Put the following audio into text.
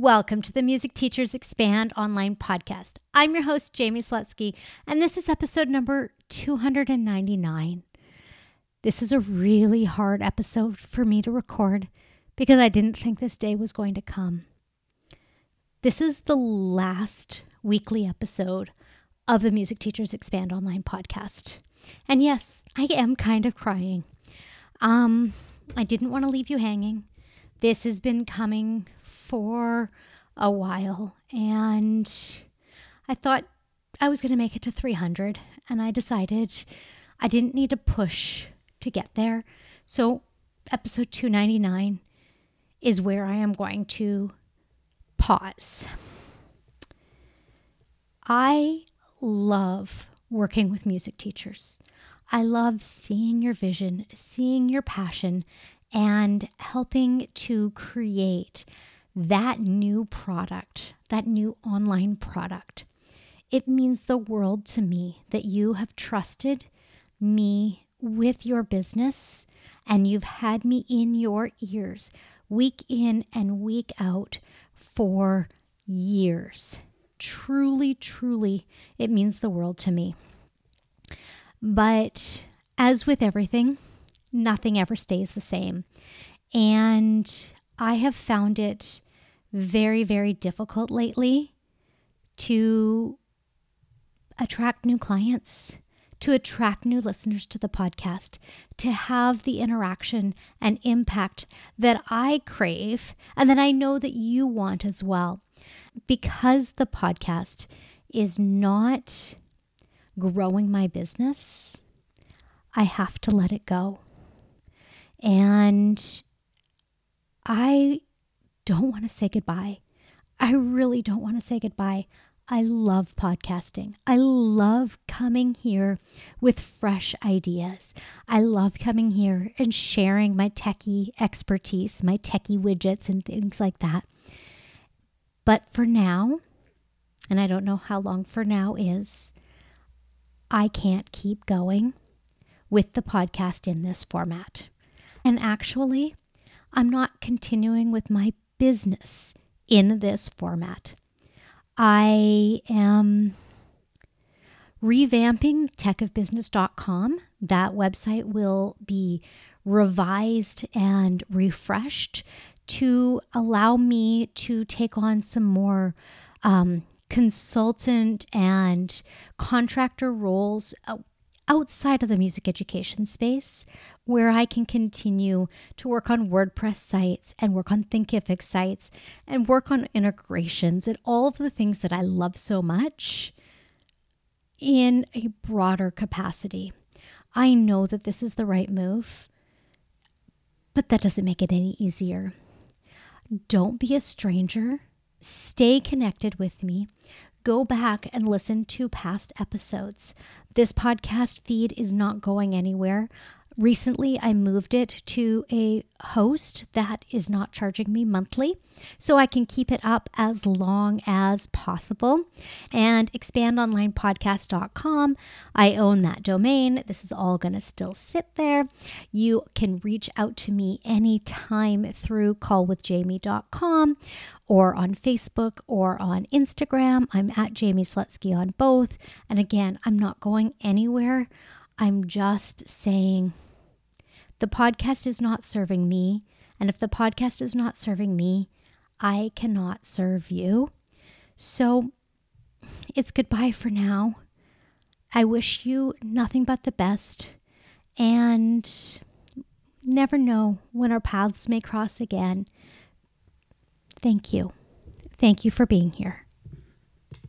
Welcome to the Music Teachers Expand online podcast. I'm your host, Jaime Slutsky, and this is episode number 299. This is a really hard episode for me to record because I didn't think this day was going to come. This is the last weekly episode of the Music Teachers Expand online podcast. And yes, I am kind of crying. Um, I didn't want to leave you hanging. This has been coming for a while, and I thought I was going to make it to 300, and I decided I didn't need to push to get there. So, episode 299 is where I am going to pause. I love working with music teachers. I love seeing your vision, seeing your passion, and helping to create that new product, that new online product. It means the world to me that you have trusted me with your business and you've had me in your ears week in and week out for years. Truly, truly, it means the world to me. But as with everything, nothing ever stays the same. And I have found it very, very difficult lately to attract new clients, to attract new listeners to the podcast, to have the interaction and impact that I crave and that I know that you want as well. Because the podcast is not growing my business, I have to let it go. And I don't want to say goodbye. I really don't want to say goodbye. I love podcasting. I love coming here with fresh ideas. I love coming here and sharing my techie expertise, my techie widgets, and things like that. But for now, and I don't know how long for now is, I can't keep going with the podcast in this format. And actually, I'm not continuing with my business in this format. I am revamping techofbusiness.com. That website will be revised and refreshed to allow me to take on some more um, consultant and contractor roles uh, outside of the music education space where I can continue to work on WordPress sites and work on Thinkific sites and work on integrations and all of the things that I love so much in a broader capacity. I know that this is the right move, but that doesn't make it any easier. Don't be a stranger. Stay connected with me go back and listen to past episodes. This podcast feed is not going anywhere. Recently, I moved it to a host that is not charging me monthly, so I can keep it up as long as possible. And expandonlinepodcast.com, I own that domain. This is all going to still sit there. You can reach out to me anytime through callwithjaime.com or on Facebook or on Instagram. I'm at Jaime Slutsky on both. And again, I'm not going anywhere. I'm just saying the podcast is not serving me. And if the podcast is not serving me, I cannot serve you. So it's goodbye for now. I wish you nothing but the best and never know when our paths may cross again. Thank you. Thank you for being here.